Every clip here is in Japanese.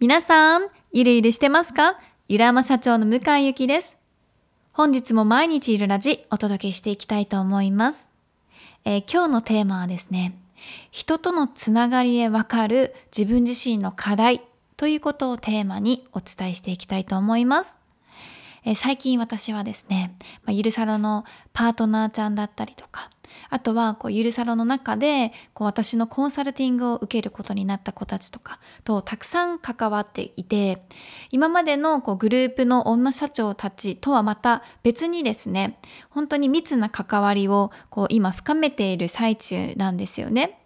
皆さん、ゆるゆるしてますか？ゆらま社長の向井ゆきです。本日も毎日いるラジお届けしていきたいと思います。えー、今日のテーマはですね、人とのつながりでわかる自分自身の課題ということをテーマにお伝えしていきたいと思います。えー、最近私はですね、まあ、ゆるサロのパートナーちゃんだったりとか、あとはこうゆるサロの中でこう私のコンサルティングを受けることになった子たちとかとたくさん関わっていて今までのこうグループの女社長たちとはまた別にですね本当に密な関わりをこう今深めている最中なんですよね。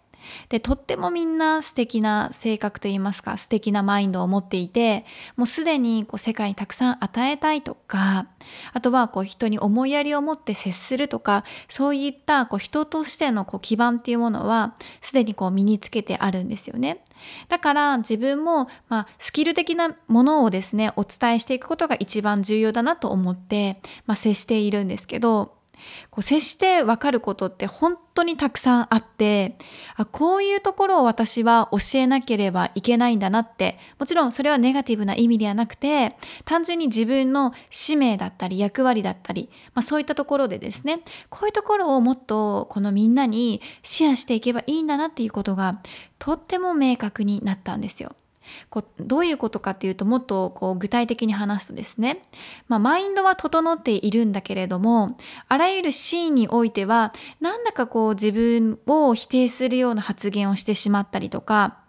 でとってもみんな素敵な性格といいますか素敵なマインドを持っていてもうすでにこう世界にたくさん与えたいとかあとはこう人に思いやりを持って接するとかそういったこう人としてのこう基盤っていうものはすでにこう身につけてあるんですよね。だから自分も、まあ、スキル的なものをですねお伝えしていくことが一番重要だなと思って、まあ、接しているんですけどこう接してわかることって本当にたくさんあってあこういうところを私は教えなければいけないんだなってもちろんそれはネガティブな意味ではなくて単純に自分の使命だったり役割だったり、まあ、そういったところでですねこういうところをもっとこのみんなにシェアしていけばいいんだなっていうことがとっても明確になったんですよ。こどういうことかっていうともっとこう具体的に話すとですね、まあ、マインドは整っているんだけれどもあらゆるシーンにおいてはなんだかこう自分を否定するような発言をしてしまったりとか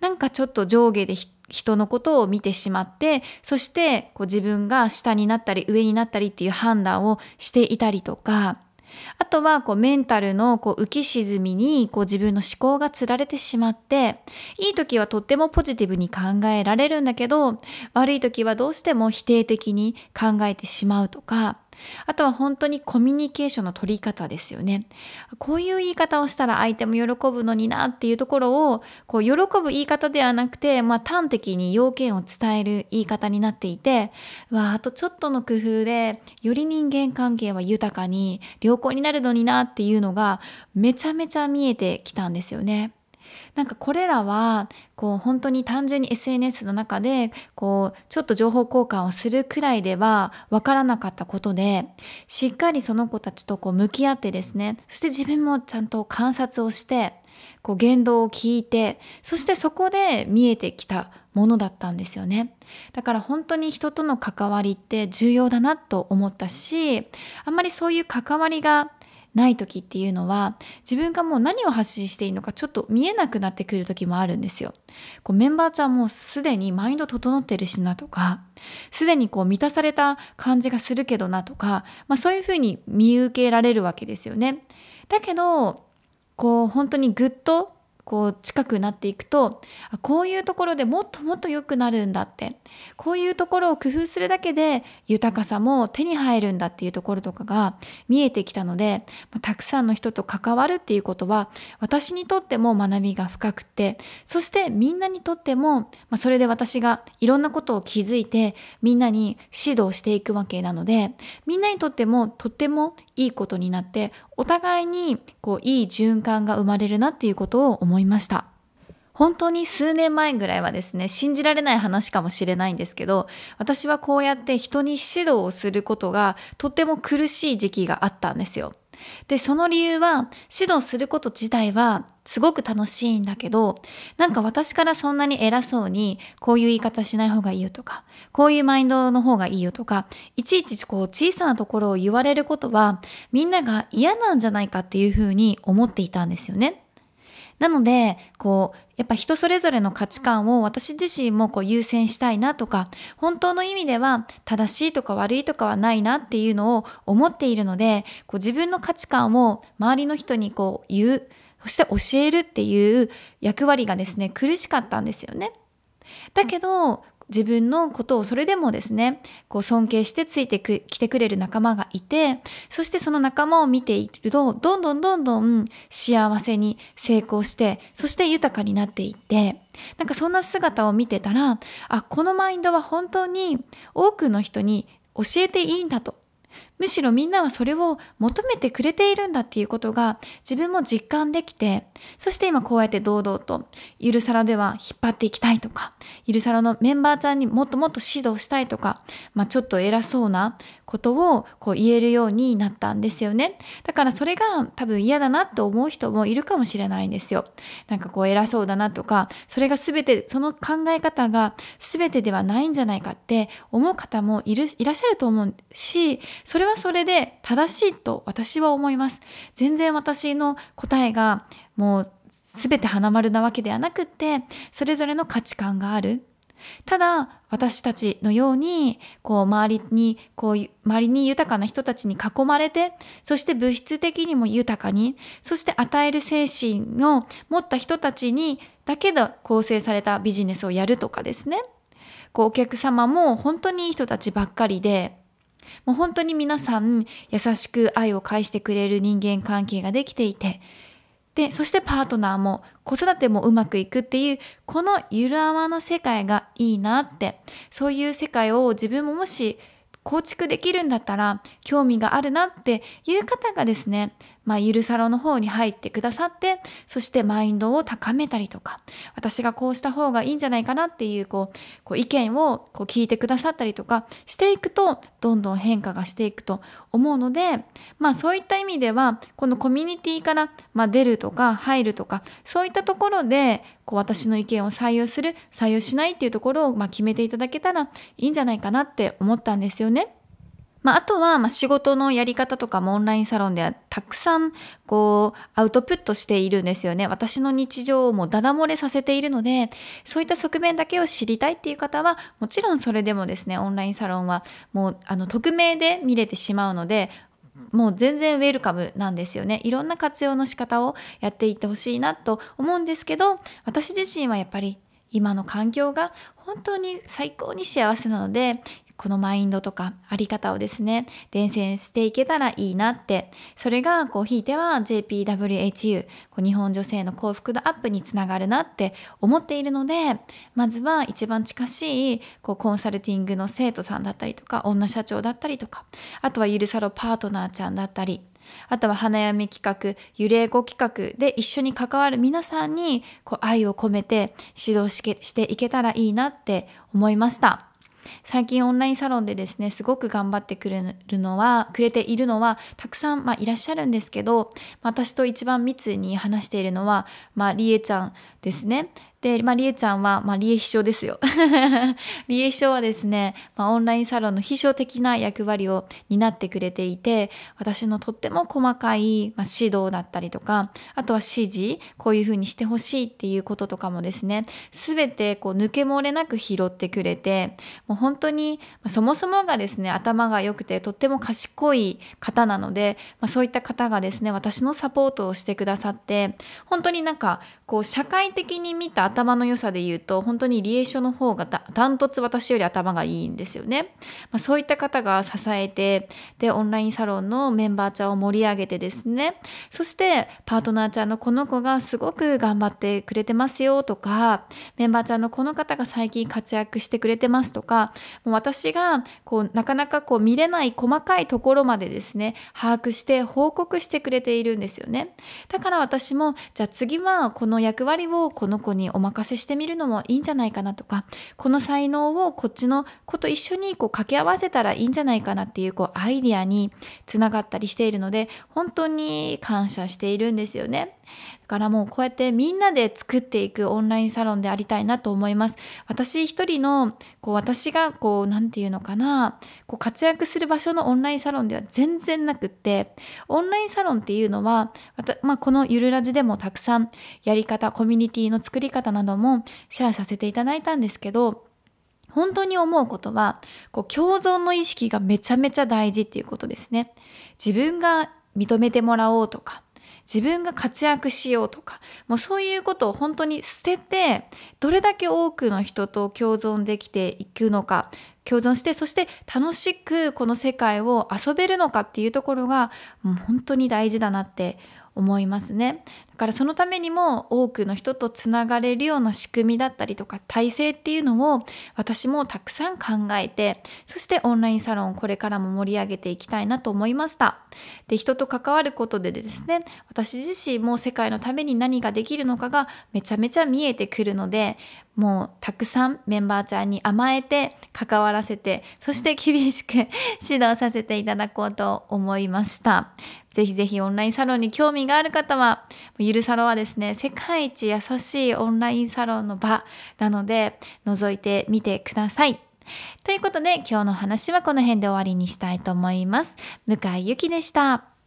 なんかちょっと上下で人のことを見てしまってそしてこう自分が下になったり上になったりっていう判断をしていたりとかあとはこうメンタルのこう浮き沈みにこう自分の思考がつられてしまっていい時はとってもポジティブに考えられるんだけど悪い時はどうしても否定的に考えてしまうとかあとは本当にコミュニケーションの取り方ですよね。こういう言い方をしたら相手も喜ぶのになっていうところを、こう喜ぶ言い方ではなくて、まあ端的に要件を伝える言い方になっていて、わあ、あとちょっとの工夫で、より人間関係は豊かに良好になるのになっていうのがめちゃめちゃ見えてきたんですよね。なんかこれらはこう本当に単純に SNS の中でこうちょっと情報交換をするくらいではわからなかったことでしっかりその子たちとこう向き合ってですねそして自分もちゃんと観察をしてこう言動を聞いてそしてそこで見えてきたものだったんですよね。だから本当に人との関わりって重要だなと思ったしあんまりそういう関わりがない時っていうのは自分がもう何を発信していいのかちょっと見えなくなってくる時もあるんですよ。こうメンバーちゃんもすでにマインド整ってるしなとかすでにこう満たされた感じがするけどなとか、まあ、そういうふうに見受けられるわけですよね。だけどこう本当にぐっとこう近くなっていくとこういうところでもっともっと良くなるんだって。こういうところを工夫するだけで豊かさも手に入るんだっていうところとかが見えてきたのでたくさんの人と関わるっていうことは私にとっても学びが深くてそしてみんなにとってもそれで私がいろんなことを気づいてみんなに指導していくわけなのでみんなにとってもとってもいいことになってお互いにこういい循環が生まれるなっていうことを思いました。本当に数年前ぐらいはですね、信じられない話かもしれないんですけど、私はこうやって人に指導をすることがとっても苦しい時期があったんですよ。で、その理由は、指導すること自体はすごく楽しいんだけど、なんか私からそんなに偉そうに、こういう言い方しない方がいいよとか、こういうマインドの方がいいよとか、いちいちこう小さなところを言われることは、みんなが嫌なんじゃないかっていうふうに思っていたんですよね。なので、こう、やっぱ人それぞれの価値観を私自身もこう優先したいなとか、本当の意味では正しいとか悪いとかはないなっていうのを思っているので、こう自分の価値観を周りの人にこう言う、そして教えるっていう役割がですね、苦しかったんですよね。だけど、自分のことをそれでもですね、こう尊敬してついてきてくれる仲間がいて、そしてその仲間を見ていると、どんどんどんどん幸せに成功して、そして豊かになっていって、なんかそんな姿を見てたら、あ、このマインドは本当に多くの人に教えていいんだと。むしろみんなはそれを求めてくれているんだっていうことが自分も実感できて、そして今こうやって堂々とゆるさらでは引っ張っていきたいとか、ゆるさらのメンバーちゃんにもっともっと指導したいとか、まあちょっと偉そうなことをこう言えるようになったんですよね。だからそれが多分嫌だなって思う人もいるかもしれないんですよ。なんかこう偉そうだなとか、それが全て、その考え方が全てではないんじゃないかって思う方もいる、いらっしゃると思うし、それはそれで正しいと私は思います。全然私の答えがもう全て花丸なわけではなくって、それぞれの価値観がある。ただ私たちのようにこう周りにこう周りに豊かな人たちに囲まれてそして物質的にも豊かにそして与える精神を持った人たちにだけで構成されたビジネスをやるとかですねこうお客様も本当にいい人たちばっかりでもう本当に皆さん優しく愛を返してくれる人間関係ができていて、で、そしてパートナーも子育てもうまくいくっていう、このゆるあわの世界がいいなって、そういう世界を自分ももし構築できるんだったら興味があるなっていう方がですね、まあ、ゆるサロの方に入ってくださって、そしてマインドを高めたりとか、私がこうした方がいいんじゃないかなっていう、こう、こう意見をこう聞いてくださったりとかしていくと、どんどん変化がしていくと思うので、まあそういった意味では、このコミュニティから、まあ、出るとか入るとか、そういったところで、こう私の意見を採用する、採用しないっていうところを、ま、決めていただけたらいいんじゃないかなって思ったんですよね。まあ、あとは、ま仕事のやり方とかもオンラインサロンではたくさんこうアウトプットしているんですよね。私の日常をもうダダ漏れさせているので、そういった側面だけを知りたいっていう方は、もちろんそれでもですね、オンラインサロンはもうあの匿名で見れてしまうので、もう全然ウェルカムなんですよね。いろんな活用の仕方をやっていってほしいなと思うんですけど、私自身はやっぱり今の環境が本当に最高に幸せなのでこのマインドとかあり方をですね、伝染していけたらいいなって、それがこう引いては JPWHU、日本女性の幸福度アップにつながるなって思っているので、まずは一番近しいこうコンサルティングの生徒さんだったりとか、女社長だったりとか、あとはゆるさろパートナーちゃんだったり、あとは花嫁企画、揺れ子企画で一緒に関わる皆さんにこう愛を込めて指導していけたらいいなって思いました。最近オンラインサロンでですねすごく頑張ってくれるのはくれているのはたくさん、まあ、いらっしゃるんですけど私と一番密に話しているのは、まあ、りえちゃんですねで、まあ、りえちゃんは、まあ、りえ秘書ですよ。りえ秘書はですね、まあ、オンラインサロンの秘書的な役割を担ってくれていて、私のとっても細かい、まあ、指導だったりとか、あとは指示、こういうふうにしてほしいっていうこととかもですね、すべてこう抜け漏れなく拾ってくれて、もう本当に、まあ、そもそもがですね、頭が良くてとっても賢い方なので、まあ、そういった方がですね、私のサポートをしてくださって、本当になんか、こう、社会的に見た頭の良さで言うと本当にリエーションの方がダントツ私より頭がいいんですよね。まあ、そういった方が支えてでオンラインサロンのメンバーちゃんを盛り上げてですねそしてパートナーちゃんのこの子がすごく頑張ってくれてますよとかメンバーちゃんのこの方が最近活躍してくれてますとかもう私がこうなかなかこう見れない細かいところまでですね把握して報告してくれているんですよね。だから私もじゃあ次はこの役割ををこの子にお任せしてみるのもいいんじゃないかなとかこの才能をこっちの子と一緒にこう掛け合わせたらいいんじゃないかなっていうこうアイディアにつながったりしているので本当に感謝しているんですよね。だからもうこうやってみんなで作っていくオンラインサロンでありたいなと思います。私一人のこう私がこう何て言うのかなこう活躍する場所のオンラインサロンでは全然なくってオンラインサロンっていうのはまあ、このゆるラジでもたくさんやり方コミュニティの作り方などもシェアさせていただいたんですけど本当に思うことはこう共存の意識がめちゃめちゃ大事っていうことですね。自分が認めてもらおうとか自分が活躍しようとか、もうそういうことを本当に捨てて、どれだけ多くの人と共存できていくのか、共存して、そして楽しくこの世界を遊べるのかっていうところが、もう本当に大事だなって思いますね。からそのためにも多くの人とつながれるような仕組みだったりとか体制っていうのを私もたくさん考えてそしてオンラインサロンをこれからも盛り上げていきたいなと思いました。で人と関わることでですね私自身も世界のために何ができるのかがめちゃめちゃ見えてくるのでもうたくさんメンバーちゃんに甘えて関わらせてそして厳しく指導させていただこうと思いました。ぜひぜひオンラインサロンに興味がある方はゆるサロはですね世界一優しいオンラインサロンの場なので覗いてみてください。ということで今日の話はこの辺で終わりにしたいと思います。向井ゆきでした。